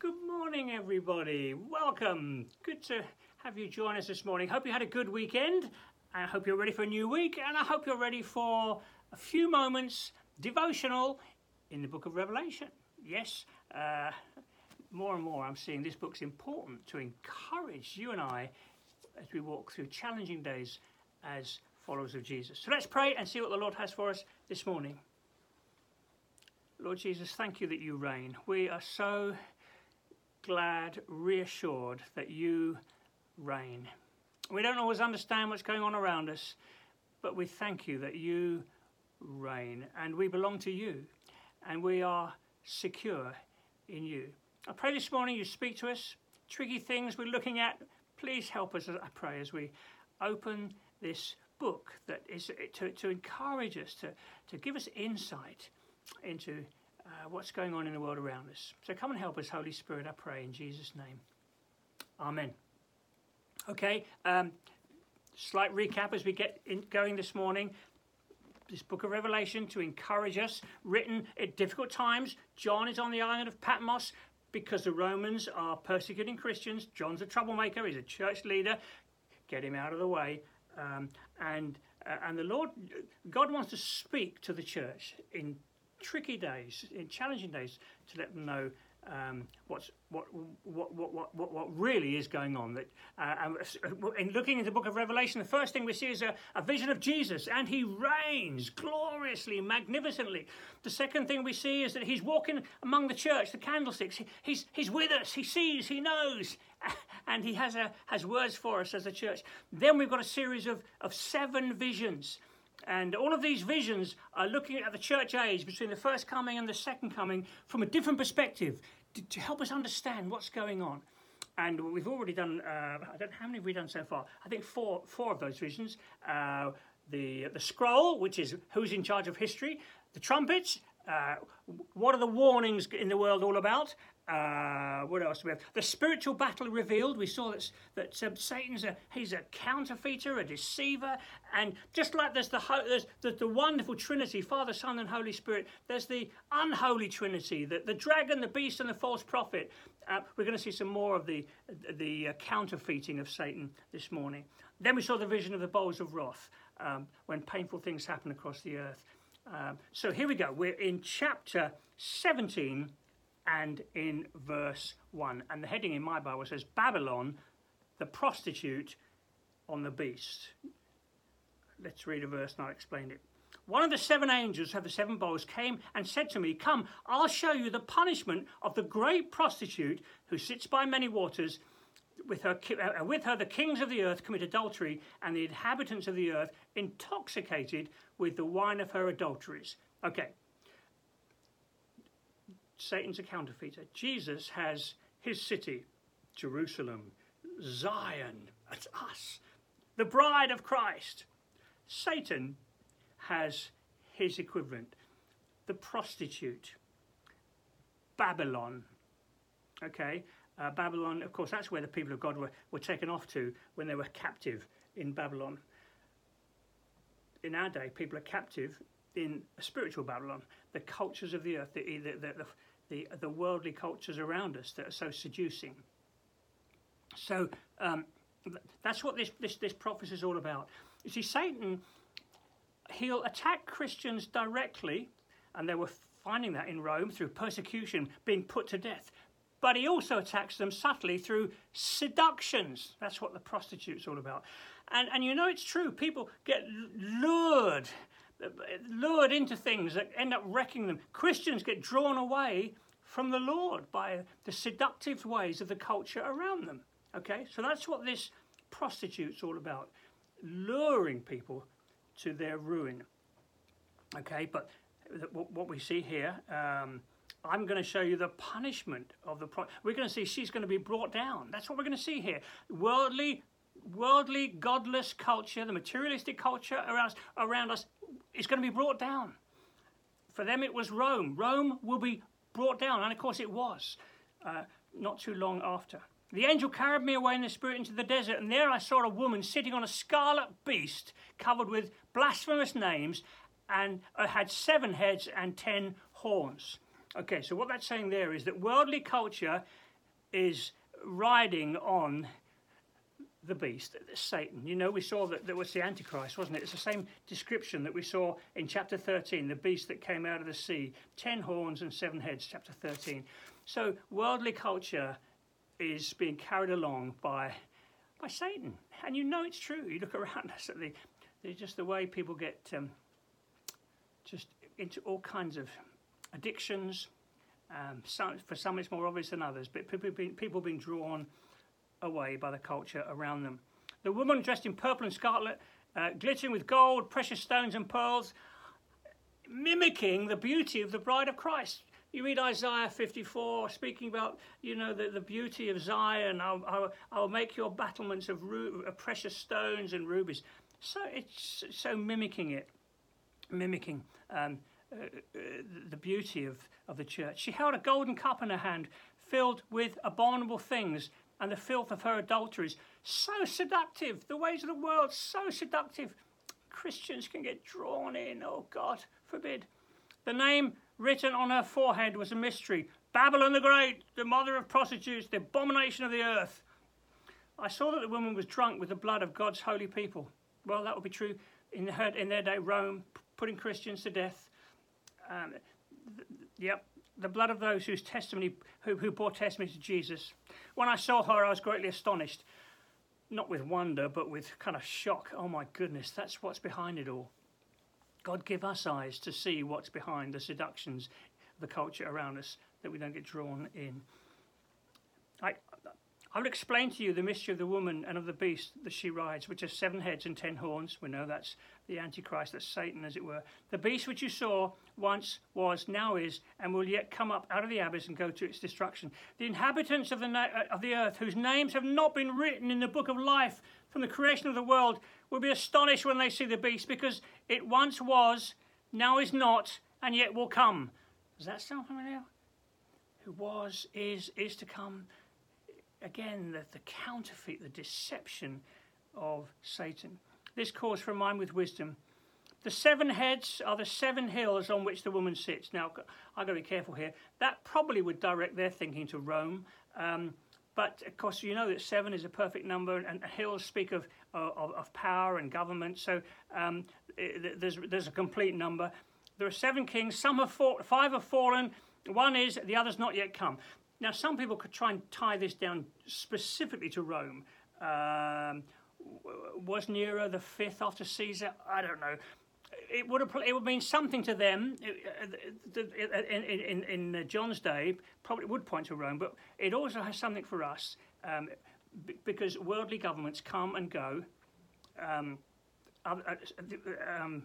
good morning, everybody. Welcome. Good to have you join us this morning. Hope you had a good weekend. I hope you're ready for a new week, and I hope you're ready for a few moments devotional in the book of Revelation. Yes, uh, more and more I'm seeing this book's important to encourage you and I as we walk through challenging days as followers of Jesus. So let's pray and see what the Lord has for us this morning. Lord Jesus, thank you that you reign. We are so glad, reassured that you reign. We don't always understand what's going on around us, but we thank you that you reign and we belong to you and we are secure in you. I pray this morning you speak to us. Tricky things we're looking at, please help us, I pray, as we open this book that is to, to encourage us, to, to give us insight into uh, what's going on in the world around us. So come and help us, Holy Spirit, I pray, in Jesus' name. Amen. Okay, um, slight recap as we get going this morning. This book of Revelation to encourage us, written at difficult times. John is on the island of Patmos because the Romans are persecuting Christians. John's a troublemaker, he's a church leader. Get him out of the way. Um, and uh, and the Lord, God wants to speak to the church in tricky days, in challenging days, to let them know um, what's what, what what what what what really is going on. That uh, in looking into the book of Revelation, the first thing we see is a, a, vision of Jesus, and he reigns gloriously, magnificently. The second thing we see is that he's walking among the church, the candlesticks. He, he's he's with us. He sees. He knows, and he has a has words for us as a church. Then we've got a series of of seven visions. And all of these visions are looking at the church age between the first coming and the second coming from a different perspective to, to help us understand what's going on. And we've already done, uh, I don't know how many have we done so far? I think four, four of those visions. Uh, the, the scroll, which is who's in charge of history, the trumpets, uh, what are the warnings in the world all about? Uh, what else do we have? The spiritual battle revealed. We saw that, that um, Satan's a he's a counterfeiter, a deceiver, and just like there's the there's the, the wonderful Trinity, Father, Son, and Holy Spirit. There's the unholy Trinity, the, the dragon, the beast, and the false prophet. Uh, we're going to see some more of the the uh, counterfeiting of Satan this morning. Then we saw the vision of the bowls of wrath um, when painful things happen across the earth. Um, so here we go. We're in chapter 17 and in verse 1. And the heading in my Bible says Babylon, the prostitute on the beast. Let's read a verse and I'll explain it. One of the seven angels of the seven bowls came and said to me, Come, I'll show you the punishment of the great prostitute who sits by many waters. With her, uh, with her, the kings of the earth commit adultery, and the inhabitants of the earth intoxicated with the wine of her adulteries. Okay, Satan's a counterfeiter. Jesus has his city, Jerusalem, Zion, that's us, the bride of Christ. Satan has his equivalent, the prostitute, Babylon. Okay, uh, Babylon, of course, that's where the people of God were, were taken off to when they were captive in Babylon. In our day, people are captive in spiritual Babylon, the cultures of the earth, the, the, the, the, the worldly cultures around us that are so seducing. So um, that's what this, this, this prophecy is all about. You see, Satan, he'll attack Christians directly, and they were finding that in Rome through persecution, being put to death. But he also attacks them subtly through seductions. That's what the prostitute's all about. And, and you know it's true. People get lured lured into things that end up wrecking them. Christians get drawn away from the Lord by the seductive ways of the culture around them. Okay, so that's what this prostitute's all about luring people to their ruin. Okay, but what we see here, um, I'm going to show you the punishment of the. Pro- we're going to see she's going to be brought down. That's what we're going to see here. Worldly, worldly, godless culture, the materialistic culture around us, around us is going to be brought down. For them, it was Rome. Rome will be brought down, and of course it was, uh, not too long after. The angel carried me away in the spirit into the desert, and there I saw a woman sitting on a scarlet beast covered with blasphemous names and uh, had seven heads and ten horns. Okay, so what that's saying there is that worldly culture is riding on the beast, Satan. You know, we saw that there was the Antichrist, wasn't it? It's the same description that we saw in chapter 13, the beast that came out of the sea, ten horns and seven heads, chapter 13. So, worldly culture is being carried along by, by Satan. And you know it's true. You look around us at the, the just the way people get um, just into all kinds of addictions. Um, some, for some, it's more obvious than others, but people being, people being drawn away by the culture around them. The woman dressed in purple and scarlet, uh, glittering with gold, precious stones, and pearls, mimicking the beauty of the bride of Christ. You read Isaiah 54, speaking about, you know, the, the beauty of Zion. I'll, I'll, make your battlements of, ru- of precious stones and rubies. So it's so mimicking it, mimicking um, uh, uh, the beauty of, of the church. She held a golden cup in her hand, filled with abominable things and the filth of her adulteries. So seductive. The ways of the world, so seductive. Christians can get drawn in. Oh, God forbid. The name written on her forehead was a mystery Babylon the Great, the mother of prostitutes, the abomination of the earth. I saw that the woman was drunk with the blood of God's holy people. Well, that would be true in, her, in their day, Rome, putting Christians to death. Um, th- yep, the blood of those whose testimony, who, who bore testimony to Jesus. When I saw her, I was greatly astonished, not with wonder, but with kind of shock. Oh my goodness, that's what's behind it all. God give us eyes to see what's behind the seductions the culture around us, that we don't get drawn in. I, I will explain to you the mystery of the woman and of the beast that she rides, which has seven heads and ten horns. We know that's the Antichrist, that's Satan, as it were. The beast which you saw once was, now is, and will yet come up out of the abyss and go to its destruction. The inhabitants of the, na- uh, of the earth, whose names have not been written in the book of life from the creation of the world, will be astonished when they see the beast, because it once was, now is not, and yet will come. Does that sound familiar? Who was, is, is to come again, the, the counterfeit, the deception of Satan. This calls for a mind with wisdom. The seven heads are the seven hills on which the woman sits. Now, I've got to be careful here. That probably would direct their thinking to Rome. Um, but of course, you know that seven is a perfect number, and hills speak of, of, of power and government. So um, there's, there's a complete number. There are seven kings. Some have fought, five have fallen. One is, the other's not yet come. Now, some people could try and tie this down specifically to Rome. Um, was Nero the fifth after Caesar? I don't know. It would have, it would mean something to them uh, in, in, in John's day. Probably would point to Rome, but it also has something for us um, because worldly governments come and go. Um, uh, um,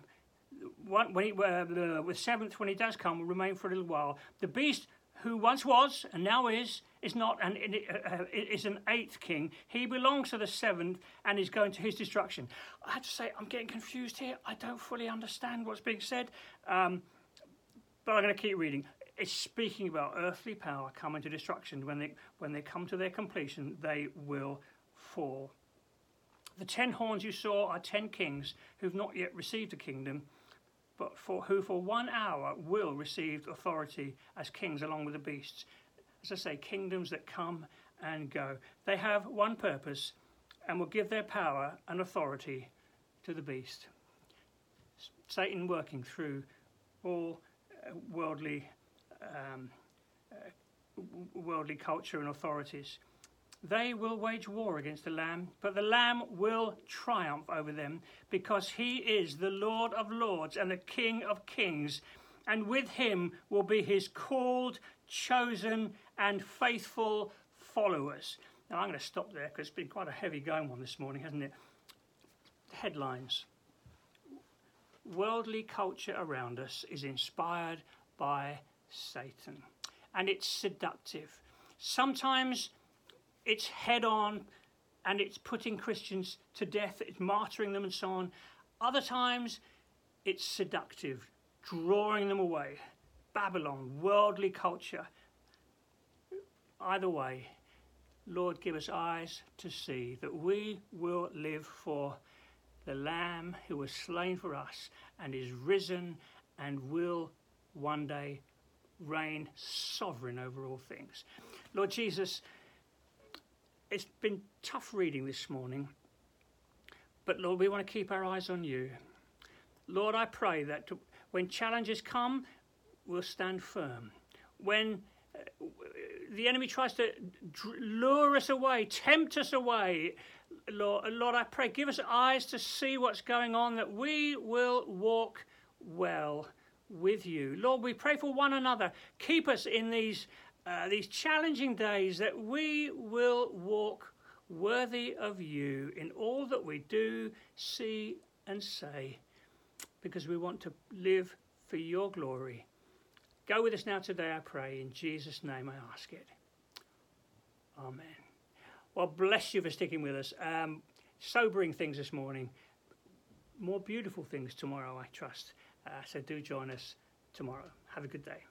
when he, uh, the seventh, when he does come, will remain for a little while. The beast who once was and now is, is not and uh, is an eighth king. He belongs to the seventh and is going to his destruction. I have to say, I'm getting confused here. I don't fully understand what's being said, um, but I'm going to keep reading. It's speaking about earthly power coming to destruction. When they when they come to their completion, they will fall. The ten horns you saw are ten kings who've not yet received a kingdom but for who for one hour will receive authority as kings along with the beasts. As I say, kingdoms that come and go. They have one purpose and will give their power and authority to the beast. Satan working through all uh, worldly um, uh, worldly culture and authorities. They will wage war against the Lamb, but the Lamb will triumph over them because he is the Lord of lords and the King of kings, and with him will be his called, chosen, and faithful followers. Now I'm going to stop there because it's been quite a heavy going one this morning, hasn't it? Headlines Worldly culture around us is inspired by Satan, and it's seductive. Sometimes it's head on and it's putting Christians to death, it's martyring them and so on. Other times, it's seductive, drawing them away. Babylon, worldly culture. Either way, Lord, give us eyes to see that we will live for the Lamb who was slain for us and is risen and will one day reign sovereign over all things. Lord Jesus, it's been tough reading this morning, but Lord, we want to keep our eyes on you. Lord, I pray that when challenges come, we'll stand firm. When uh, the enemy tries to lure us away, tempt us away, Lord, Lord, I pray, give us eyes to see what's going on, that we will walk well with you. Lord, we pray for one another. Keep us in these, uh, these challenging days, that we will walk worthy of you in all that we do, see, and say, because we want to live for your glory. Go with us now today, I pray. In Jesus' name I ask it. Amen. Well, bless you for sticking with us. Um, sobering things this morning, more beautiful things tomorrow, I trust. Uh, so do join us tomorrow. Have a good day.